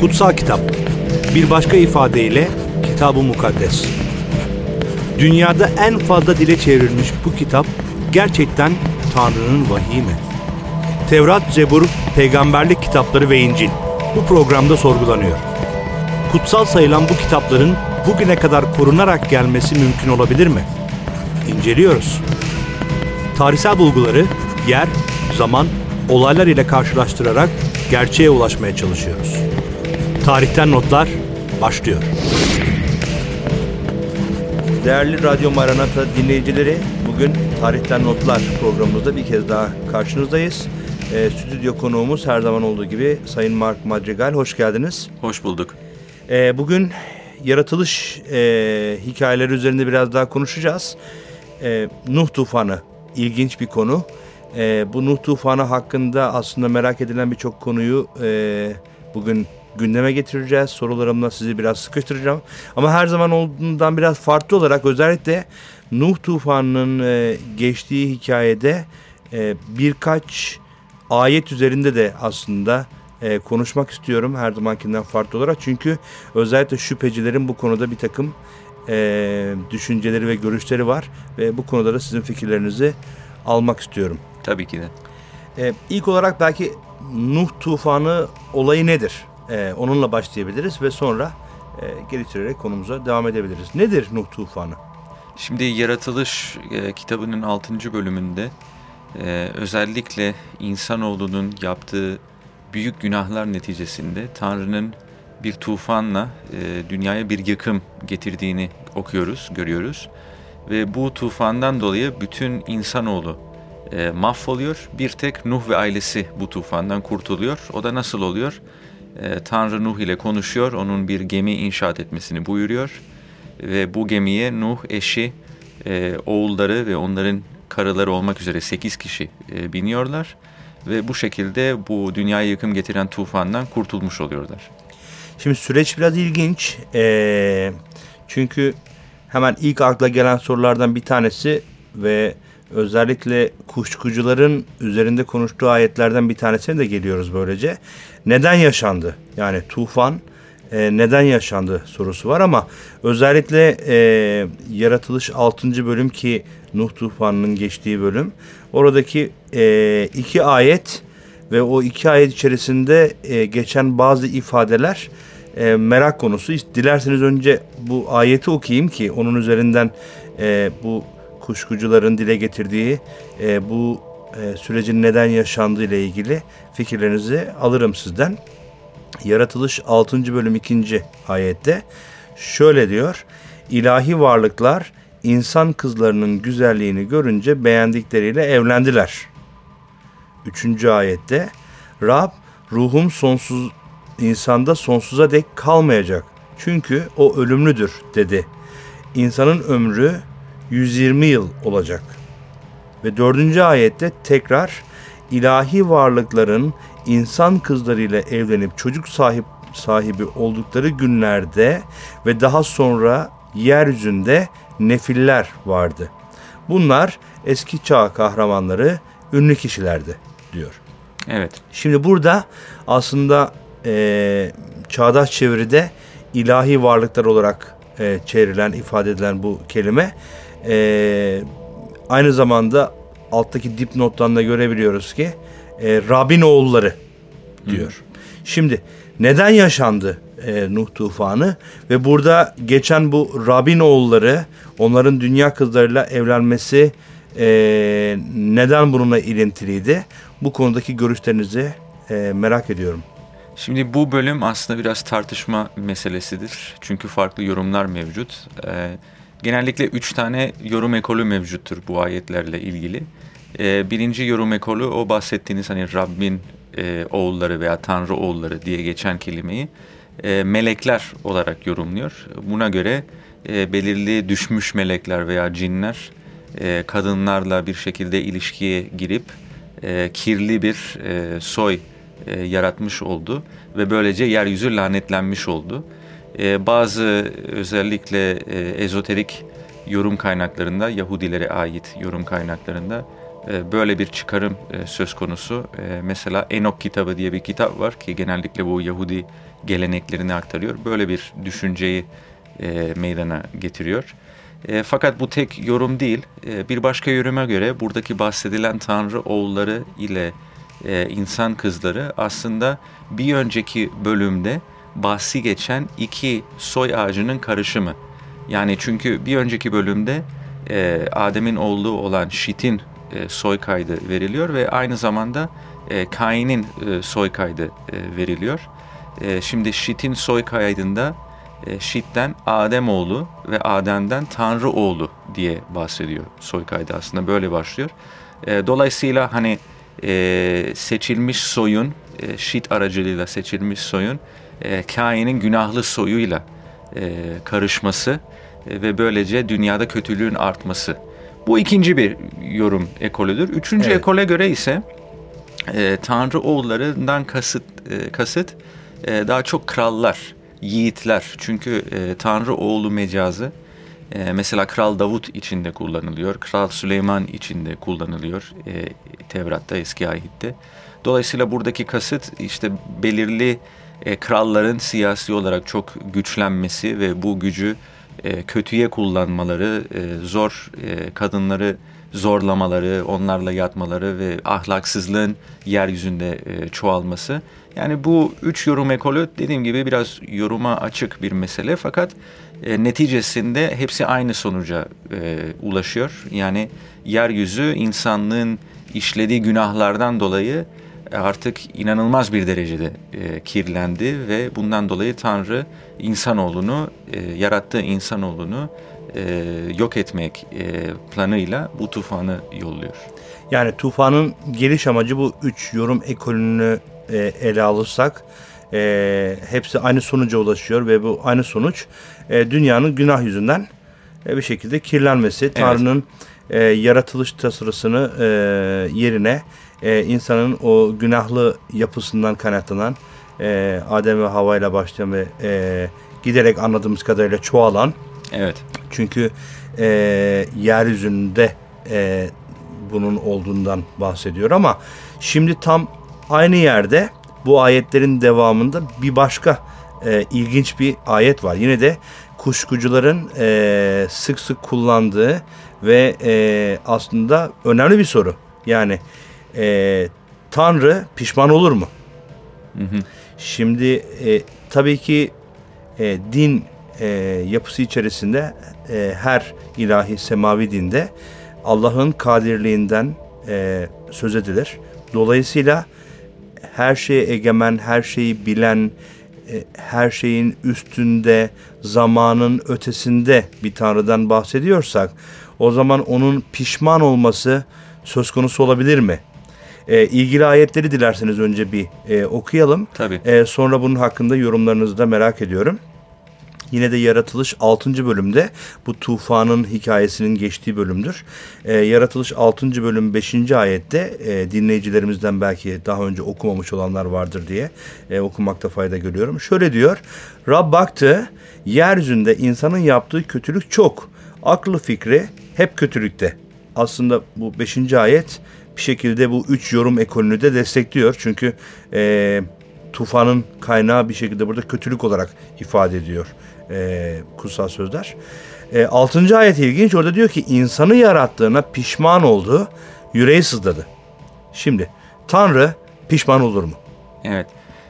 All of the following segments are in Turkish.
Kutsal kitap. Bir başka ifadeyle Kitab-ı Mukaddes. Dünyada en fazla dile çevrilmiş bu kitap gerçekten Tanrı'nın vahiy mi? Tevrat, Zebur, peygamberlik kitapları ve İncil bu programda sorgulanıyor. Kutsal sayılan bu kitapların bugüne kadar korunarak gelmesi mümkün olabilir mi? İnceliyoruz. Tarihsel bulguları yer, zaman, olaylar ile karşılaştırarak gerçeğe ulaşmaya çalışıyoruz. Tarihten notlar başlıyor. Değerli Radyo Maranata dinleyicileri, bugün Tarihten Notlar programımızda bir kez daha karşınızdayız. E, stüdyo konuğumuz her zaman olduğu gibi Sayın Mark Madrigal. Hoş geldiniz. Hoş bulduk. E, bugün yaratılış e, hikayeleri üzerinde biraz daha konuşacağız. E, Nuh tufanı ilginç bir konu. E, bu Nuh tufanı hakkında aslında merak edilen birçok konuyu e, bugün gündeme getireceğiz. Sorularımla sizi biraz sıkıştıracağım. Ama her zaman olduğundan biraz farklı olarak özellikle Nuh tufanının e, geçtiği hikayede e, birkaç ayet üzerinde de aslında e, konuşmak istiyorum her zamankinden farklı olarak. Çünkü özellikle şüphecilerin bu konuda bir takım e, düşünceleri ve görüşleri var. Ve bu konuda da sizin fikirlerinizi almak istiyorum. Tabii ki de. E, ilk olarak belki Nuh tufanı olayı nedir? E, onunla başlayabiliriz ve sonra e, geliştirerek konumuza devam edebiliriz. Nedir Nuh tufanı? Şimdi Yaratılış e, kitabının 6. bölümünde e, özellikle insanoğlunun yaptığı büyük günahlar neticesinde Tanrı'nın bir tufanla e, dünyaya bir yıkım getirdiğini okuyoruz, görüyoruz. Ve bu tufandan dolayı bütün insanoğlu e, mahvoluyor. Bir tek Nuh ve ailesi bu tufandan kurtuluyor. O da nasıl oluyor? E, Tanrı Nuh ile konuşuyor, onun bir gemi inşaat etmesini buyuruyor. Ve bu gemiye Nuh, eşi, e, oğulları ve onların karıları olmak üzere 8 kişi e, biniyorlar. Ve bu şekilde bu dünyaya yıkım getiren tufandan kurtulmuş oluyorlar. Şimdi süreç biraz ilginç. E, çünkü hemen ilk akla gelen sorulardan bir tanesi ve özellikle kuşkucuların üzerinde konuştuğu ayetlerden bir tanesine de geliyoruz böylece. Neden yaşandı? Yani tufan e, neden yaşandı sorusu var ama özellikle e, yaratılış 6. bölüm ki Nuh tufanının geçtiği bölüm oradaki e, iki ayet ve o iki ayet içerisinde e, geçen bazı ifadeler e, merak konusu. Dilerseniz önce bu ayeti okuyayım ki onun üzerinden e, bu kuşkucuların dile getirdiği e, bu e, sürecin neden yaşandığı ile ilgili fikirlerinizi alırım sizden. Yaratılış 6. bölüm 2. ayette şöyle diyor. İlahi varlıklar insan kızlarının güzelliğini görünce beğendikleriyle evlendiler. 3. ayette Rab ruhum sonsuz insanda sonsuza dek kalmayacak. Çünkü o ölümlüdür dedi. İnsanın ömrü 120 yıl olacak. Ve dördüncü ayette tekrar ilahi varlıkların insan kızlarıyla evlenip çocuk sahip sahibi oldukları günlerde ve daha sonra yeryüzünde nefiller vardı. Bunlar eski çağ kahramanları, ünlü kişilerdi diyor. Evet. Şimdi burada aslında e, çağdaş çeviride ilahi varlıklar olarak e, çevrilen, ifade edilen bu kelime e, aynı zamanda alttaki dipnottan da görebiliyoruz ki e, Rab'in oğulları diyor. Hı. Şimdi neden yaşandı e, Nuh tufanı ve burada geçen bu Rab'in oğulları onların dünya kızlarıyla evlenmesi e, neden bununla ilintiliydi? Bu konudaki görüşlerinizi e, merak ediyorum. Şimdi bu bölüm aslında biraz tartışma meselesidir. Çünkü farklı yorumlar mevcut. Ee, genellikle üç tane yorum ekolü mevcuttur bu ayetlerle ilgili. Ee, birinci yorum ekolü o bahsettiğiniz hani Rabbin e, oğulları veya Tanrı oğulları diye geçen kelimeyi e, melekler olarak yorumluyor. Buna göre e, belirli düşmüş melekler veya cinler e, kadınlarla bir şekilde ilişkiye girip e, kirli bir e, soy e, yaratmış oldu ve böylece yeryüzü lanetlenmiş oldu. E, bazı özellikle e, ezoterik yorum kaynaklarında, Yahudilere ait yorum kaynaklarında e, böyle bir çıkarım e, söz konusu. Mesela Enok kitabı diye bir kitap var ki genellikle bu Yahudi geleneklerini aktarıyor. Böyle bir düşünceyi meydana getiriyor. Fakat bu tek yorum değil. Bir başka yoruma göre buradaki bahsedilen Tanrı oğulları ile insan kızları aslında bir önceki bölümde bahsi geçen iki soy ağacının karışımı. Yani çünkü bir önceki bölümde e, Adem'in oğlu olan Şit'in e, soy kaydı veriliyor ve aynı zamanda e, Kain'in e, soy kaydı e, veriliyor. E, şimdi Şit'in soy kaydında e, Şit'ten Adem oğlu ve Adem'den Tanrı oğlu diye bahsediyor soy kaydı aslında böyle başlıyor. E, dolayısıyla hani e, seçilmiş soyun, e, Şit aracılığıyla seçilmiş soyun e, Kain'in günahlı soyuyla e, karışması e, ve böylece dünyada kötülüğün artması. Bu ikinci bir yorum ekolüdür. Üçüncü evet. ekole göre ise e, Tanrı oğullarından kasıt, e, kasıt e, daha çok krallar, yiğitler. Çünkü e, Tanrı oğlu mecazı e, mesela Kral Davut içinde kullanılıyor, Kral Süleyman içinde kullanılıyor e, Tevrat'ta, Eski Ahit'te. Dolayısıyla buradaki kasıt işte belirli e, kralların siyasi olarak çok güçlenmesi ve bu gücü e, kötüye kullanmaları, e, zor e, kadınları zorlamaları, onlarla yatmaları ve ahlaksızlığın yeryüzünde e, çoğalması. Yani bu üç yorum ekolü dediğim gibi biraz yoruma açık bir mesele fakat e, neticesinde hepsi aynı sonuca e, ulaşıyor. Yani yeryüzü insanlığın işlediği günahlardan dolayı artık inanılmaz bir derecede e, kirlendi ve bundan dolayı Tanrı insanoğlunu, e, yarattığı insanoğlunu e, yok etmek e, planıyla bu tufanı yolluyor. Yani tufanın geliş amacı bu üç yorum ekolünü e, ele alırsak e, hepsi aynı sonuca ulaşıyor ve bu aynı sonuç e, dünyanın günah yüzünden e, bir şekilde kirlenmesi. Evet. Tanrı'nın e, yaratılış tasarısını e, yerine e, insanın o günahlı yapısından kaynaklanan e, Adem ve Hava ile başlayan ve e, giderek anladığımız kadarıyla çoğalan Evet. Çünkü e, yeryüzünde e, bunun olduğundan bahsediyor ama şimdi tam aynı yerde bu ayetlerin devamında bir başka e, ilginç bir ayet var. Yine de kuşkucuların e, sık sık kullandığı ve e, aslında önemli bir soru. Yani e, Tanrı pişman olur mu? Hı hı. Şimdi e, tabii ki e, din e, yapısı içerisinde e, her ilahi semavi dinde Allah'ın kadirliğinden e, söz edilir. Dolayısıyla her şeye egemen, her şeyi bilen, e, her şeyin üstünde, zamanın ötesinde bir Tanrı'dan bahsediyorsak o zaman onun pişman olması söz konusu olabilir mi? E, ilgili ayetleri dilerseniz önce bir e, okuyalım. Tabii. E, sonra bunun hakkında yorumlarınızı da merak ediyorum. Yine de Yaratılış 6. bölümde bu tufanın hikayesinin geçtiği bölümdür. E, Yaratılış 6. bölüm 5. ayette e, dinleyicilerimizden belki daha önce okumamış olanlar vardır diye e, okumakta fayda görüyorum. Şöyle diyor. Rab baktı yeryüzünde insanın yaptığı kötülük çok. Aklı fikri hep kötülükte. Aslında bu 5. ayet bir şekilde bu üç yorum ekolünü de destekliyor. Çünkü e, tufanın kaynağı bir şekilde burada kötülük olarak ifade ediyor e, kutsal sözler. E, 6. ayet ilginç. Orada diyor ki insanı yarattığına pişman oldu, yüreği sızladı. Şimdi Tanrı pişman olur mu? Evet.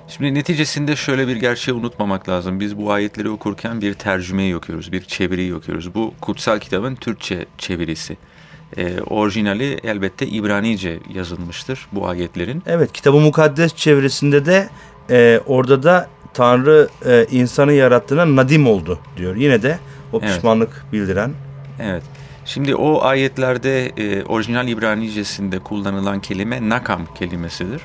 Şimdi neticesinde şöyle bir gerçeği unutmamak lazım. Biz bu ayetleri okurken bir tercümeyi okuyoruz, bir çeviriyi okuyoruz. Bu kutsal kitabın Türkçe çevirisi. E, orijinali elbette İbranice yazılmıştır bu ayetlerin. Evet, kitabı mukaddes çevirisinde de e, orada da Tanrı e, insanı yarattığına nadim oldu diyor. Yine de o pişmanlık evet. bildiren. Evet. Şimdi o ayetlerde e, orijinal İbranicesinde kullanılan kelime nakam kelimesidir.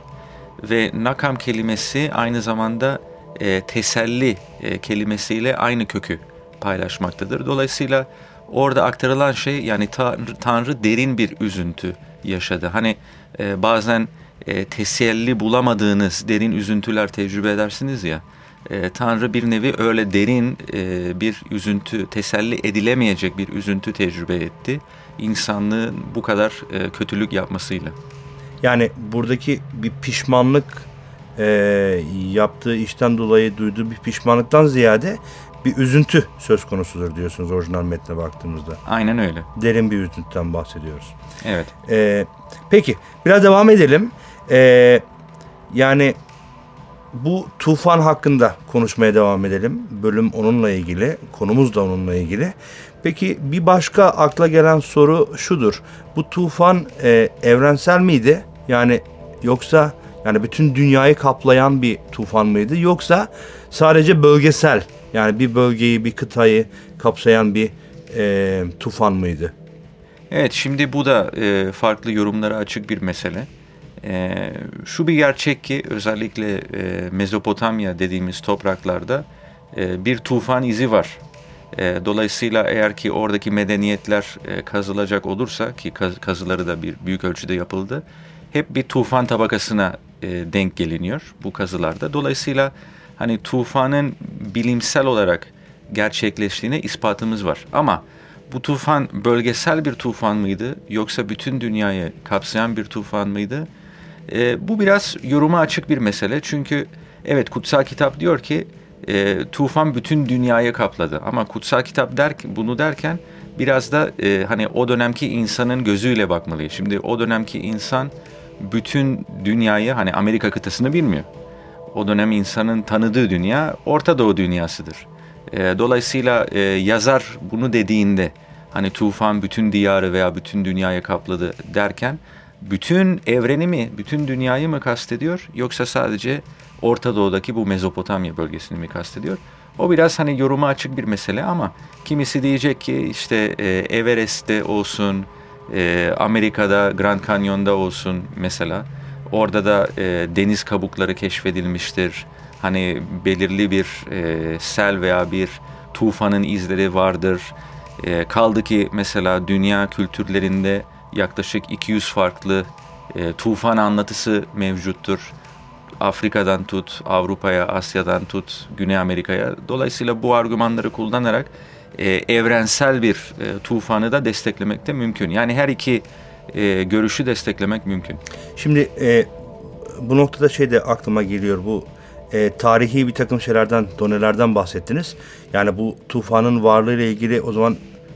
Ve nakam kelimesi aynı zamanda e, teselli e, kelimesiyle aynı kökü paylaşmaktadır. Dolayısıyla orada aktarılan şey yani Tanrı, Tanrı derin bir üzüntü yaşadı. Hani e, bazen e, teselli bulamadığınız derin üzüntüler tecrübe edersiniz ya. E, Tanrı bir nevi öyle derin e, bir üzüntü, teselli edilemeyecek bir üzüntü tecrübe etti. insanlığın bu kadar e, kötülük yapmasıyla. Yani buradaki bir pişmanlık e, yaptığı işten dolayı duyduğu bir pişmanlıktan ziyade bir üzüntü söz konusudur diyorsunuz orijinal metne baktığımızda. Aynen öyle. Derin bir üzüntüden bahsediyoruz. Evet. E, peki biraz devam edelim. E, yani bu tufan hakkında konuşmaya devam edelim. Bölüm onunla ilgili, konumuz da onunla ilgili. Peki bir başka akla gelen soru şudur. Bu tufan e, evrensel miydi? Yani yoksa yani bütün dünyayı kaplayan bir tufan mıydı? Yoksa sadece bölgesel yani bir bölgeyi, bir kıtayı kapsayan bir e, tufan mıydı? Evet şimdi bu da e, farklı yorumlara açık bir mesele. E, şu bir gerçek ki özellikle e, Mezopotamya dediğimiz topraklarda e, bir tufan izi var. E, dolayısıyla eğer ki oradaki medeniyetler e, kazılacak olursa ki kaz, kazıları da bir büyük ölçüde yapıldı. Hep bir tufan tabakasına e, denk geliniyor bu kazılarda. Dolayısıyla hani tufanın bilimsel olarak gerçekleştiğine ispatımız var. Ama bu tufan bölgesel bir tufan mıydı yoksa bütün dünyayı kapsayan bir tufan mıydı? E, bu biraz yoruma açık bir mesele çünkü evet kutsal kitap diyor ki e, tufan bütün dünyayı kapladı ama kutsal kitap der bunu derken biraz da e, hani o dönemki insanın gözüyle bakmalıyız. Şimdi o dönemki insan bütün dünyayı hani Amerika kıtasını bilmiyor. O dönem insanın tanıdığı dünya Orta Doğu dünyasıdır. E, dolayısıyla e, yazar bunu dediğinde hani tufan bütün diyarı veya bütün dünyayı kapladı derken bütün evreni mi, bütün dünyayı mı kastediyor yoksa sadece Orta Doğu'daki bu Mezopotamya bölgesini mi kastediyor? O biraz hani yoruma açık bir mesele ama kimisi diyecek ki işte e, Everest'te olsun, Amerika'da Grand Canyon'da olsun mesela orada da e, deniz kabukları keşfedilmiştir. Hani belirli bir e, sel veya bir tufanın izleri vardır. E, kaldı ki mesela dünya kültürlerinde yaklaşık 200 farklı e, tufan anlatısı mevcuttur. Afrika'dan tut, Avrupa'ya, Asya'dan tut, Güney Amerika'ya. Dolayısıyla bu argümanları kullanarak e, evrensel bir e, tufanı da desteklemek de mümkün. Yani her iki e, görüşü desteklemek mümkün. Şimdi e, bu noktada şey de aklıma geliyor bu e, tarihi bir takım şeylerden, donelerden bahsettiniz. Yani bu tufanın varlığı ile ilgili o zaman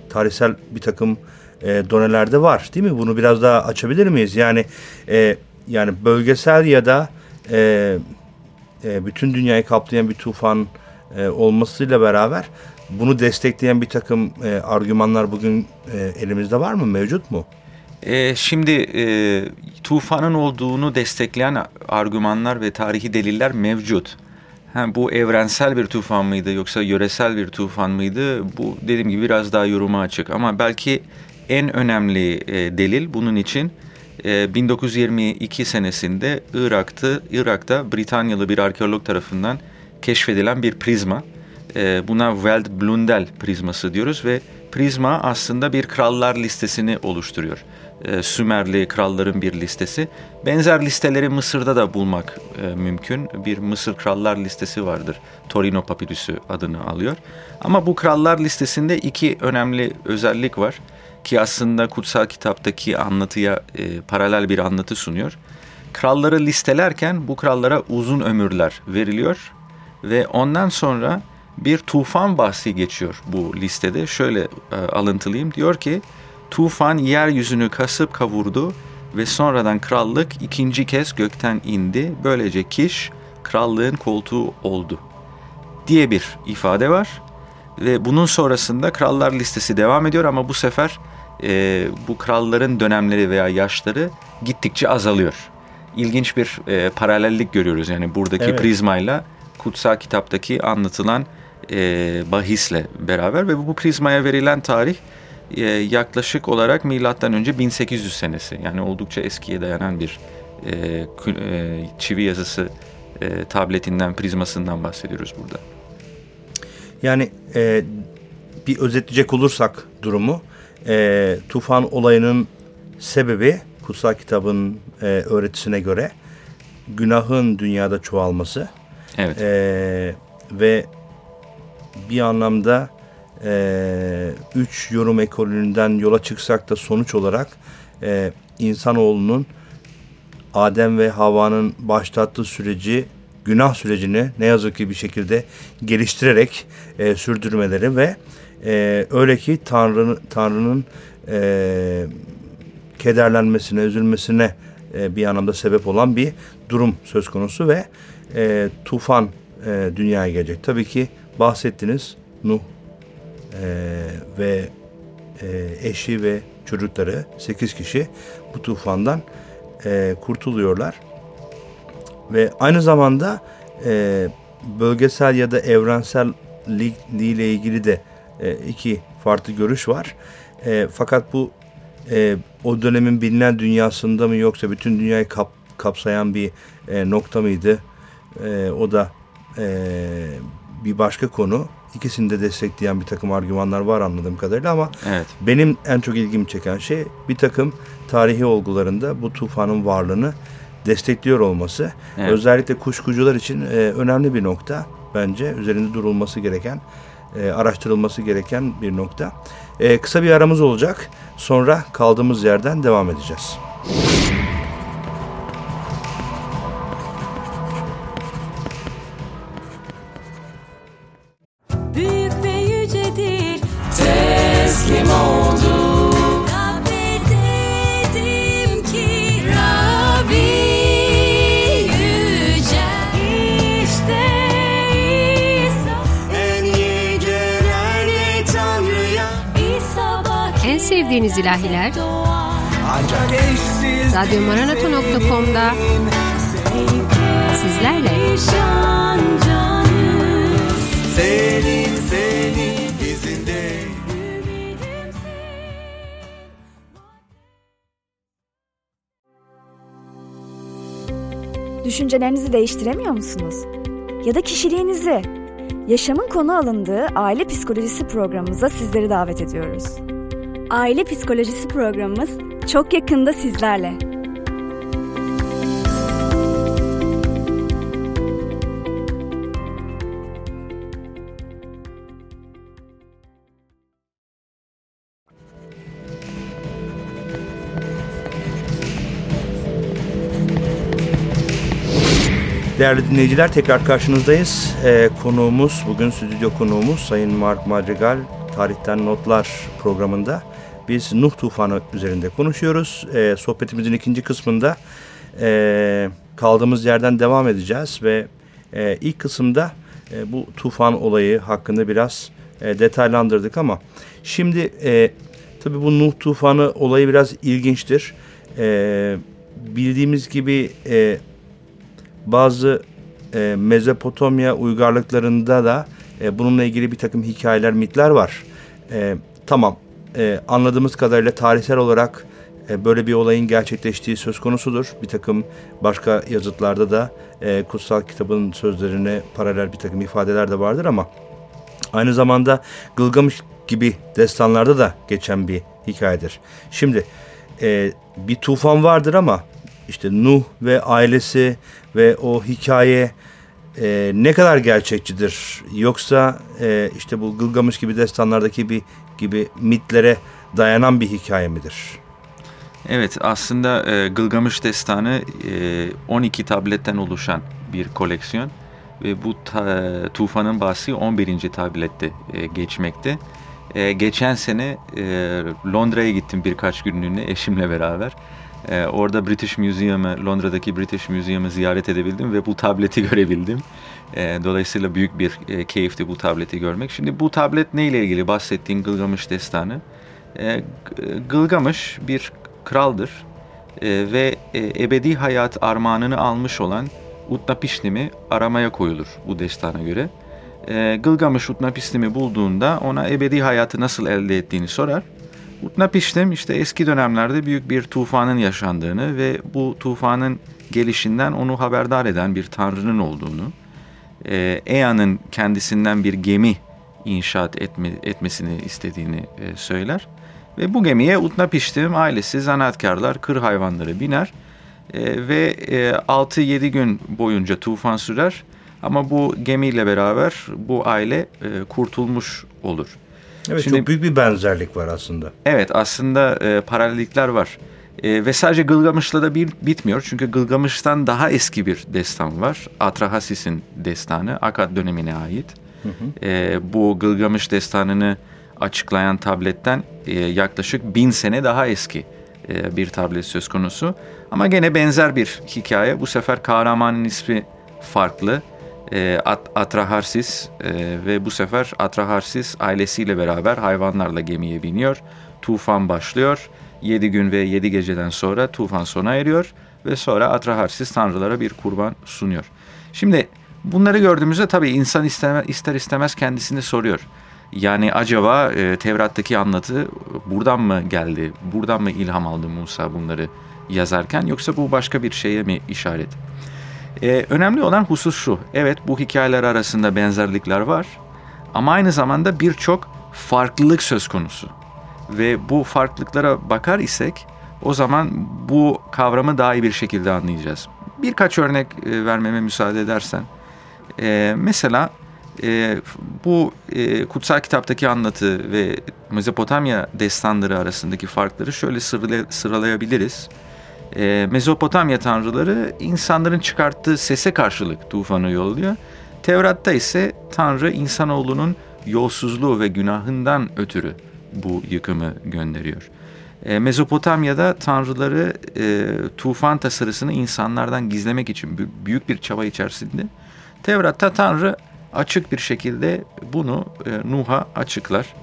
tarihsel bir takım e, donelerde var değil mi? Bunu biraz daha açabilir miyiz? Yani e, yani bölgesel ya da e, e, bütün dünyayı kaplayan bir tufan e, olmasıyla beraber bunu destekleyen bir takım e, argümanlar bugün e, elimizde var mı? Mevcut mu? E, şimdi e, tufanın olduğunu destekleyen argümanlar ve tarihi deliller mevcut. Ha, bu evrensel bir tufan mıydı yoksa yöresel bir tufan mıydı? Bu dediğim gibi biraz daha yoruma açık ama belki en önemli e, delil bunun için e, 1922 senesinde Irak'tı, Irak'ta Britanyalı bir arkeolog tarafından keşfedilen bir prizma. E, buna Weld Blundell prizması diyoruz ve prizma aslında bir krallar listesini oluşturuyor. E, Sümerli kralların bir listesi. Benzer listeleri Mısır'da da bulmak e, mümkün. Bir Mısır krallar listesi vardır. Torino papirüsü adını alıyor. Ama bu krallar listesinde iki önemli özellik var ki aslında kutsal kitaptaki anlatıya e, paralel bir anlatı sunuyor. Kralları listelerken bu krallara uzun ömürler veriliyor ve ondan sonra bir tufan bahsi geçiyor bu listede. Şöyle e, alıntılayayım. Diyor ki tufan yeryüzünü kasıp kavurdu ve sonradan krallık ikinci kez gökten indi. Böylece Kiş krallığın koltuğu oldu diye bir ifade var. Ve bunun sonrasında krallar listesi devam ediyor ama bu sefer e, bu kralların dönemleri veya yaşları gittikçe azalıyor. İlginç bir e, paralellik görüyoruz yani buradaki evet. prizmayla kutsal kitaptaki anlatılan e, bahisle beraber ve bu prizmaya verilen tarih e, yaklaşık olarak milattan önce 1800 senesi yani oldukça eskiye dayanan bir e, e, çivi yazısı e, tabletinden prizmasından bahsediyoruz burada. Yani e, bir özetleyecek olursak durumu e, tufan olayının sebebi kutsal kitabın e, öğretisine göre günahın dünyada çoğalması evet. e, ve bir anlamda e, üç yorum ekolünden yola çıksak da sonuç olarak e, insanoğlunun Adem ve Havva'nın başlattığı süreci günah sürecini ne yazık ki bir şekilde geliştirerek e, sürdürmeleri ve e, öyle ki Tanrı'nın Tanrı'nın e, kederlenmesine, üzülmesine e, bir anlamda sebep olan bir durum söz konusu ve e, tufan e, dünyaya gelecek. Tabii ki bahsettiniz Nuh e, ve e, eşi ve çocukları 8 kişi bu tufandan e, kurtuluyorlar. Ve aynı zamanda e, bölgesel ya da evrensel ile ilgili de e, iki farklı görüş var. E, fakat bu e, o dönemin bilinen dünyasında mı yoksa bütün dünyayı kap, kapsayan bir e, nokta mıydı? E, o da e, bir başka konu. İkisini de destekleyen bir takım argümanlar var anladığım kadarıyla ama evet. benim en çok ilgimi çeken şey bir takım tarihi olgularında bu tufanın varlığını destekliyor olması. Evet. Özellikle kuşkucular için e, önemli bir nokta bence. Üzerinde durulması gereken, e, araştırılması gereken bir nokta. E, kısa bir aramız olacak. Sonra kaldığımız yerden devam edeceğiz. radyomaranata.com'da sizlerle senin senin izinde Düşüncelerinizi değiştiremiyor musunuz? Ya da kişiliğinizi? Yaşamın konu alındığı aile psikolojisi programımıza sizleri davet ediyoruz. Aile Psikolojisi programımız çok yakında sizlerle. Değerli dinleyiciler tekrar karşınızdayız. Ee, konuğumuz, bugün stüdyo konuğumuz Sayın Mark Madrigal Tarihten Notlar programında. Biz Nuh tufanı üzerinde konuşuyoruz. E, sohbetimizin ikinci kısmında e, kaldığımız yerden devam edeceğiz ve e, ilk kısımda e, bu tufan olayı hakkında biraz e, detaylandırdık ama şimdi e, tabii bu Nuh tufanı olayı biraz ilginçtir. E, bildiğimiz gibi e, bazı e, Mezopotamya uygarlıklarında da e, bununla ilgili bir takım hikayeler, mitler var. E, tamam e, anladığımız kadarıyla tarihsel olarak e, böyle bir olayın gerçekleştiği söz konusudur. Bir takım başka yazıtlarda da e, kutsal kitabın sözlerine paralel bir takım ifadeler de vardır ama aynı zamanda Gılgamış gibi destanlarda da geçen bir hikayedir. Şimdi e, bir tufan vardır ama işte Nuh ve ailesi ve o hikaye e, ne kadar gerçekçidir? Yoksa e, işte bu Gılgamış gibi destanlardaki bir gibi mitlere dayanan bir hikaye midir? Evet aslında e, Gılgamış Destanı e, 12 tabletten oluşan bir koleksiyon ve bu ta, tufanın bahsi 11. tablette e, geçmekte. E, geçen sene e, Londra'ya gittim birkaç günlüğüne eşimle beraber. E, orada British Museum'ı, Londra'daki British Museum'ı ziyaret edebildim ve bu tableti görebildim. E, dolayısıyla büyük bir e, keyifti bu tableti görmek. Şimdi bu tablet ne ile ilgili bahsettiğin Gılgamış destanı? E, Gılgamış bir kraldır e, ve e, ebedi hayat armağanını almış olan Utnapiştim'i aramaya koyulur bu destana göre. E, Gılgamış Utnapiştim'i bulduğunda ona ebedi hayatı nasıl elde ettiğini sorar. Utnapiştim işte eski dönemlerde büyük bir tufanın yaşandığını ve bu tufanın gelişinden onu haberdar eden bir tanrının olduğunu, e, Ea'nın kendisinden bir gemi inşaat etme, etmesini istediğini e, söyler. Ve bu gemiye Utnapiştim ailesi zanaatkarlar kır hayvanları biner e, ve e, 6-7 gün boyunca tufan sürer. Ama bu gemiyle beraber bu aile kurtulmuş olur. Evet Şimdi- çok büyük bir benzerlik var aslında. Evet aslında e, paralellikler var. E, ve sadece Gılgamış'la da bir, bitmiyor. Çünkü Gılgamış'tan daha eski bir destan var. Atrahasis'in destanı Akkad dönemine ait. E, bu Gılgamış destanını açıklayan tabletten e, yaklaşık bin sene daha eski e, bir tablet söz konusu. Ama gene benzer bir hikaye. Bu sefer kahramanın ismi farklı. E, At- Atraharsis e, ve bu sefer Atraharsis ailesiyle beraber hayvanlarla gemiye biniyor. Tufan başlıyor. 7 gün ve 7 geceden sonra tufan sona eriyor ve sonra Atraharsis tanrılara bir kurban sunuyor. Şimdi bunları gördüğümüzde tabii insan isteme, ister istemez kendisini soruyor. Yani acaba e, Tevrat'taki anlatı buradan mı geldi? Buradan mı ilham aldı Musa bunları yazarken yoksa bu başka bir şeye mi işaret? Ee, önemli olan husus şu. Evet bu hikayeler arasında benzerlikler var. Ama aynı zamanda birçok farklılık söz konusu. Ve bu farklılıklara bakar isek o zaman bu kavramı daha iyi bir şekilde anlayacağız. Birkaç örnek e, vermeme müsaade edersen. Ee, mesela e, bu e, kutsal kitaptaki anlatı ve Mezopotamya destanları arasındaki farkları şöyle sırala- sıralayabiliriz. E, Mezopotamya tanrıları insanların çıkarttığı sese karşılık tufanı yolluyor. Tevrat'ta ise Tanrı insanoğlunun yolsuzluğu ve günahından ötürü bu yıkımı gönderiyor. E, Mezopotamya'da tanrıları e, tufan tasarısını insanlardan gizlemek için bü- büyük bir çaba içerisinde. Tevrat'ta Tanrı açık bir şekilde bunu e, Nuh'a açıklar.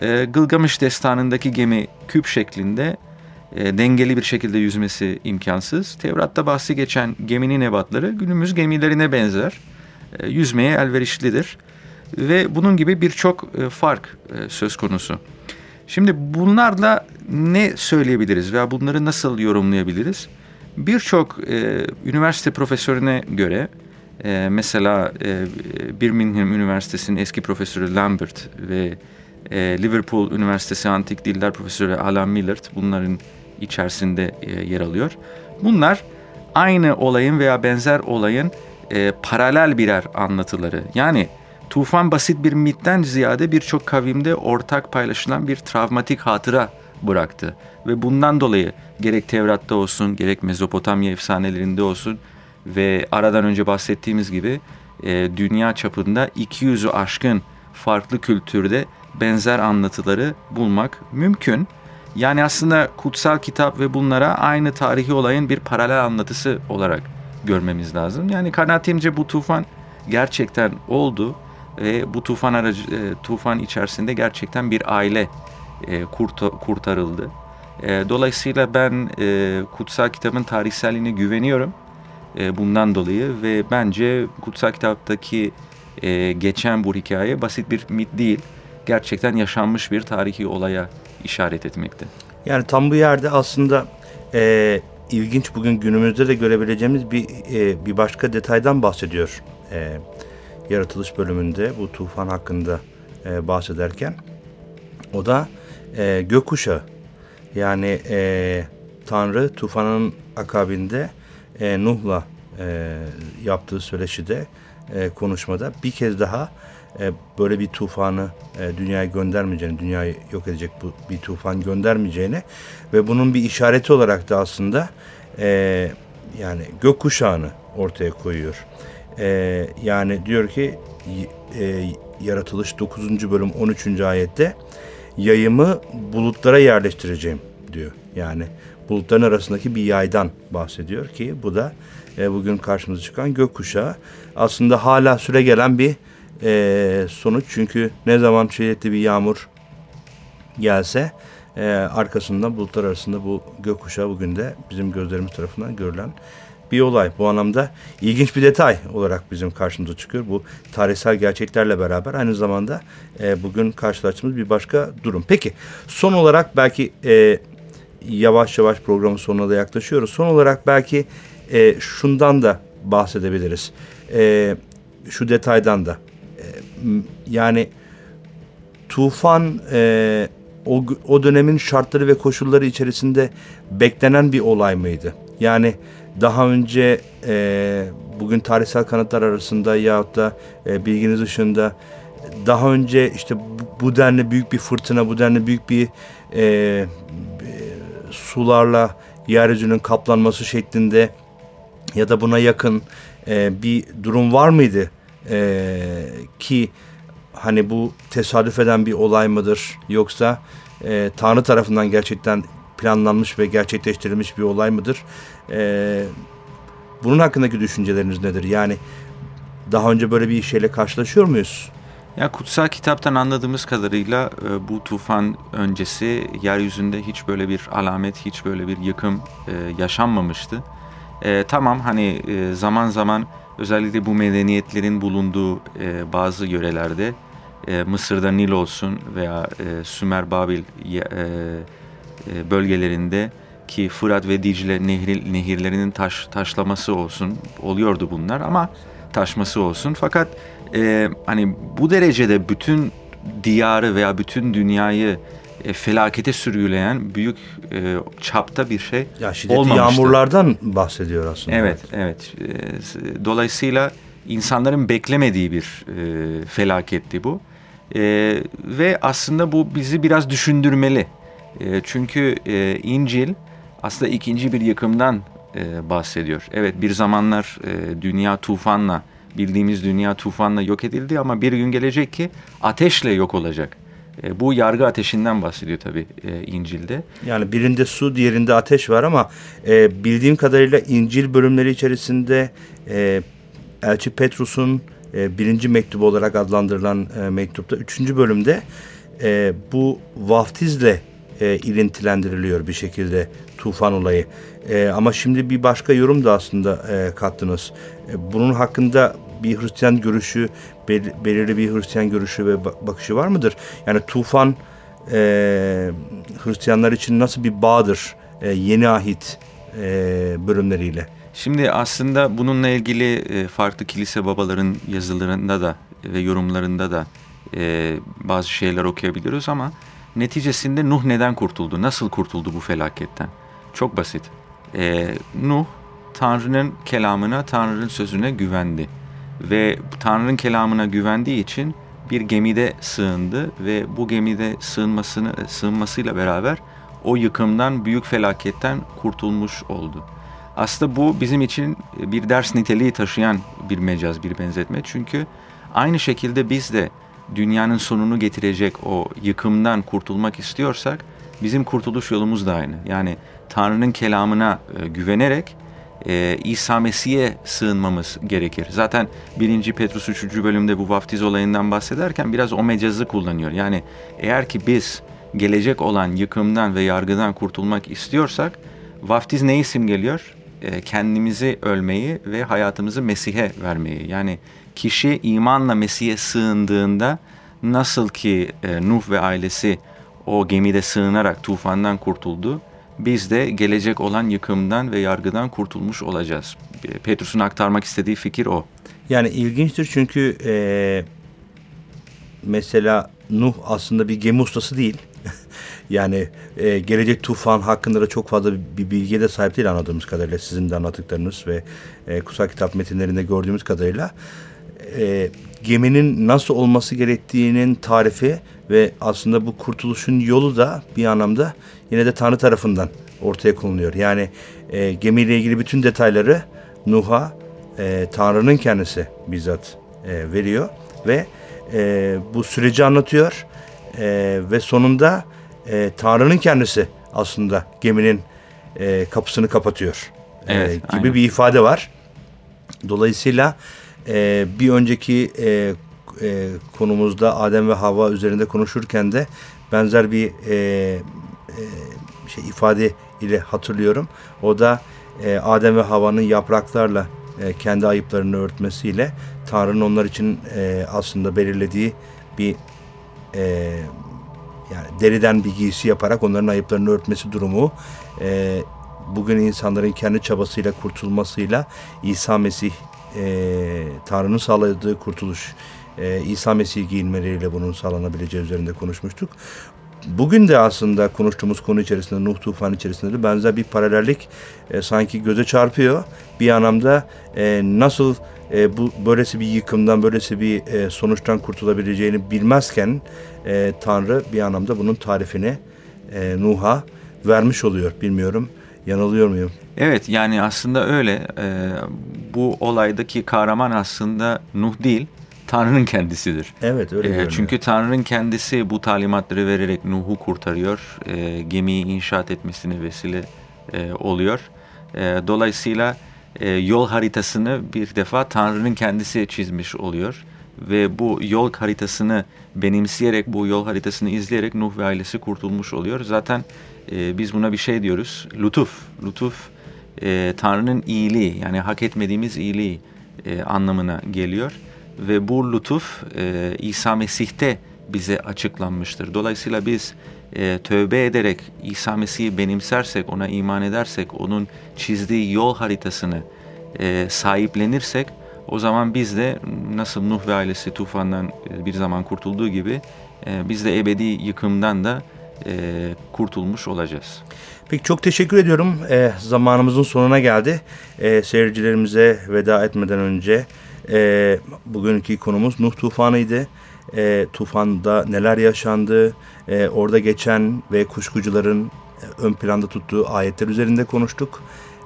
E, Gılgamış destanındaki gemi küp şeklinde e, dengeli bir şekilde yüzmesi imkansız. Tevrat'ta bahsi geçen geminin ebatları günümüz gemilerine benzer. E, yüzmeye elverişlidir. Ve bunun gibi birçok e, fark e, söz konusu. Şimdi bunlarla ne söyleyebiliriz veya bunları nasıl yorumlayabiliriz? Birçok e, üniversite profesörüne göre e, mesela e, Birmingham Üniversitesi'nin eski profesörü Lambert ve e, Liverpool Üniversitesi Antik Diller Profesörü Alan Millard bunların içerisinde e, yer alıyor. Bunlar aynı olayın veya benzer olayın e, paralel birer anlatıları. Yani tufan basit bir mitten ziyade birçok kavimde ortak paylaşılan bir travmatik hatıra bıraktı. Ve bundan dolayı gerek Tevrat'ta olsun gerek Mezopotamya efsanelerinde olsun ve aradan önce bahsettiğimiz gibi e, dünya çapında 200'ü aşkın farklı kültürde benzer anlatıları bulmak mümkün. Yani aslında kutsal kitap ve bunlara aynı tarihi olayın bir paralel anlatısı olarak görmemiz lazım. Yani kanaatimce bu tufan gerçekten oldu ve bu tufan aracı e, tufan içerisinde gerçekten bir aile e, kurta- kurtarıldı. E, dolayısıyla ben e, kutsal kitabın tarihselliğine güveniyorum. E, bundan dolayı ve bence kutsal kitaptaki e, geçen bu hikaye basit bir mit değil. Gerçekten yaşanmış bir tarihi olaya işaret etmekte. Yani tam bu yerde aslında e, ilginç bugün günümüzde de görebileceğimiz bir e, bir başka detaydan bahsediyor. E, yaratılış bölümünde bu tufan hakkında e, bahsederken. O da e, gökkuşağı. Yani e, Tanrı tufanın akabinde e, Nuh'la e, yaptığı söyleşide e, konuşmada bir kez daha e, böyle bir tufanı e, dünyaya göndermeyeceğini, dünyayı yok edecek bu bir tufan göndermeyeceğini ve bunun bir işareti olarak da aslında e, yani gökkuşağını ortaya koyuyor. E, yani diyor ki e, yaratılış 9. bölüm 13. ayette yayımı bulutlara yerleştireceğim diyor. Yani bulutların arasındaki bir yaydan bahsediyor ki bu da bugün karşımıza çıkan gökkuşağı. Aslında hala süre gelen bir e, sonuç çünkü ne zaman şiddetli bir yağmur gelse e, arkasından bulutlar arasında bu gökkuşağı bugün de bizim gözlerimiz tarafından görülen bir olay. Bu anlamda ilginç bir detay olarak bizim karşımıza çıkıyor. Bu tarihsel gerçeklerle beraber aynı zamanda e, bugün karşılaştığımız bir başka durum. Peki son olarak belki e, yavaş yavaş programın sonuna da yaklaşıyoruz. Son olarak belki e, şundan da bahsedebiliriz. E, şu detaydan da. Yani tufan e, o, o dönemin şartları ve koşulları içerisinde beklenen bir olay mıydı? Yani daha önce e, bugün tarihsel kanıtlar arasında yahut da e, bilginiz ışığında daha önce işte bu, denli büyük bir fırtına, bu denli büyük bir e, sularla yeryüzünün kaplanması şeklinde ya da buna yakın e, bir durum var mıydı? E, ki hani bu tesadüf eden bir olay mıdır yoksa e, Tanrı tarafından gerçekten planlanmış ve gerçekleştirilmiş bir olay mıdır? E, bunun hakkındaki düşünceleriniz nedir? Yani daha önce böyle bir şeyle karşılaşıyor muyuz? Ya kutsal kitaptan anladığımız kadarıyla e, bu tufan öncesi yeryüzünde hiç böyle bir alamet, hiç böyle bir yıkım e, yaşanmamıştı. E, tamam hani e, zaman zaman özellikle bu medeniyetlerin bulunduğu e, bazı yörelerde e, Mısır'da Nil olsun veya e, Sümer Babil e, e, bölgelerinde ki Fırat ve Dicle nehri, nehirlerinin taş, taşlaması olsun oluyordu bunlar ama taşması olsun. Fakat e, hani bu derecede bütün diyarı veya bütün dünyayı e, felakete sürgüleyen büyük e, çapta bir şey ya şiddetli olmamıştı. yağmurlardan bahsediyor aslında. Evet, evet. E, dolayısıyla insanların beklemediği bir e, felaketti bu. E, ve aslında bu bizi biraz düşündürmeli. E, çünkü e, İncil aslında ikinci bir yıkımdan e, bahsediyor. Evet bir zamanlar e, dünya tufanla, bildiğimiz dünya tufanla yok edildi ama bir gün gelecek ki ateşle yok olacak. E, bu yargı ateşinden bahsediyor tabii e, İncil'de. Yani birinde su, diğerinde ateş var ama e, bildiğim kadarıyla İncil bölümleri içerisinde e, Elçi Petrus'un e, birinci mektubu olarak adlandırılan e, mektupta üçüncü bölümde e, bu vaftizle e, ilintilendiriliyor bir şekilde tufan olayı. E, ama şimdi bir başka yorum da aslında e, kattınız. E, bunun hakkında bir Hristiyan görüşü, bel, belirli bir Hristiyan görüşü ve bakışı var mıdır? Yani tufan e, Hristiyanlar için nasıl bir bağdır e, yeni ahit e, bölümleriyle? Şimdi aslında bununla ilgili e, farklı kilise babaların yazılarında da ve yorumlarında da e, bazı şeyler okuyabiliyoruz ama neticesinde Nuh neden kurtuldu? Nasıl kurtuldu bu felaketten? Çok basit. E, Nuh Tanrı'nın kelamına, Tanrı'nın sözüne güvendi. Ve Tanrı'nın kelamına güvendiği için bir gemide sığındı ve bu gemide sığınmasını sığınmasıyla beraber o yıkımdan, büyük felaketten kurtulmuş oldu. Aslında bu bizim için bir ders niteliği taşıyan bir mecaz, bir benzetme. Çünkü aynı şekilde biz de dünyanın sonunu getirecek o yıkımdan kurtulmak istiyorsak bizim kurtuluş yolumuz da aynı. Yani Tanrı'nın kelamına e, güvenerek e, İsa Mesih'e sığınmamız gerekir. Zaten 1. Petrus 3. bölümde bu vaftiz olayından bahsederken biraz o mecazı kullanıyor. Yani eğer ki biz gelecek olan yıkımdan ve yargıdan kurtulmak istiyorsak vaftiz neyi simgeliyor? E, kendimizi ölmeyi ve hayatımızı Mesih'e vermeyi. Yani kişi imanla Mesih'e sığındığında nasıl ki e, Nuh ve ailesi o gemide sığınarak tufandan kurtuldu, biz de gelecek olan yıkımdan ve yargıdan kurtulmuş olacağız. Petrus'un aktarmak istediği fikir o. Yani ilginçtir çünkü e, mesela Nuh aslında bir gemi ustası değil. yani e, gelecek tufan hakkında da çok fazla bir bilgiye de sahip değil anladığımız kadarıyla sizin de anlattıklarınız ve e, kutsal kitap metinlerinde gördüğümüz kadarıyla e, geminin nasıl olması gerektiğinin tarifi ve aslında bu kurtuluşun yolu da bir anlamda yine de Tanrı tarafından ortaya konuluyor. Yani e, gemiyle ilgili bütün detayları Nuh'a e, Tanrı'nın kendisi bizzat e, veriyor ve e, bu süreci anlatıyor e, ve sonunda e, Tanrı'nın kendisi aslında geminin e, kapısını kapatıyor e, evet, gibi aynen. bir ifade var. Dolayısıyla e, bir önceki e, e, konumuzda Adem ve Hava üzerinde konuşurken de benzer bir e, e, şey ifade ile hatırlıyorum. O da e, Adem ve Hava'nın yapraklarla e, kendi ayıplarını örtmesiyle Tanrı'nın onlar için e, aslında belirlediği bir e, yani deriden bir giysi yaparak onların ayıplarını örtmesi durumu e, bugün insanların kendi çabasıyla kurtulmasıyla İsa Mesih e, Tanrı'nın sağladığı kurtuluş e, İsa Mesih giyinmeleriyle bunun sağlanabileceği üzerinde konuşmuştuk. Bugün de aslında konuştuğumuz konu içerisinde Nuh tufanı içerisinde de benzer bir paralellik e, sanki göze çarpıyor. Bir anlamda e, nasıl e, bu böylesi bir yıkımdan, böylesi bir e, sonuçtan kurtulabileceğini bilmezken e, Tanrı bir anlamda bunun tarifini e, Nuh'a vermiş oluyor. Bilmiyorum yanılıyor muyum? Evet yani aslında öyle. Ee, bu olaydaki kahraman aslında Nuh değil, Tanrı'nın kendisidir. Evet öyle Ee, görünüyor. çünkü Tanrı'nın kendisi bu talimatları vererek Nuh'u kurtarıyor. Ee, gemiyi inşaat etmesine vesile e, oluyor. Ee, dolayısıyla e, yol haritasını bir defa Tanrı'nın kendisi çizmiş oluyor. Ve bu yol haritasını benimseyerek, bu yol haritasını izleyerek Nuh ve ailesi kurtulmuş oluyor. Zaten e, biz buna bir şey diyoruz. Lütuf. Lütuf e, Tanrı'nın iyiliği yani hak etmediğimiz iyiliği e, anlamına geliyor. Ve bu lütuf e, İsa Mesih'te bize açıklanmıştır. Dolayısıyla biz e, tövbe ederek İsa Mesih'i benimsersek, ona iman edersek, onun çizdiği yol haritasını e, sahiplenirsek o zaman biz de nasıl Nuh ve ailesi tufandan e, bir zaman kurtulduğu gibi e, biz de ebedi yıkımdan da e, kurtulmuş olacağız. Peki çok teşekkür ediyorum. Ee, zamanımızın sonuna geldi. Ee, seyircilerimize veda etmeden önce e, bugünkü konumuz Nuh tufanıydı. E, tufanda neler yaşandı, e, orada geçen ve kuşkucuların e, ön planda tuttuğu ayetler üzerinde konuştuk.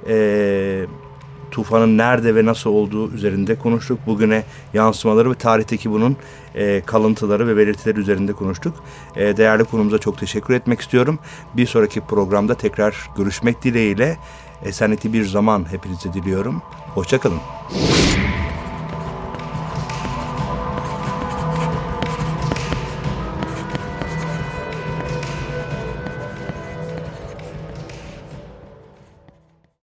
E, tufanın nerede ve nasıl olduğu üzerinde konuştuk. Bugüne yansımaları ve tarihteki bunun e, kalıntıları ve belirtileri üzerinde konuştuk. E, değerli konumuza çok teşekkür etmek istiyorum. Bir sonraki programda tekrar görüşmek dileğiyle esenlikli bir zaman hepinize diliyorum. Hoşçakalın.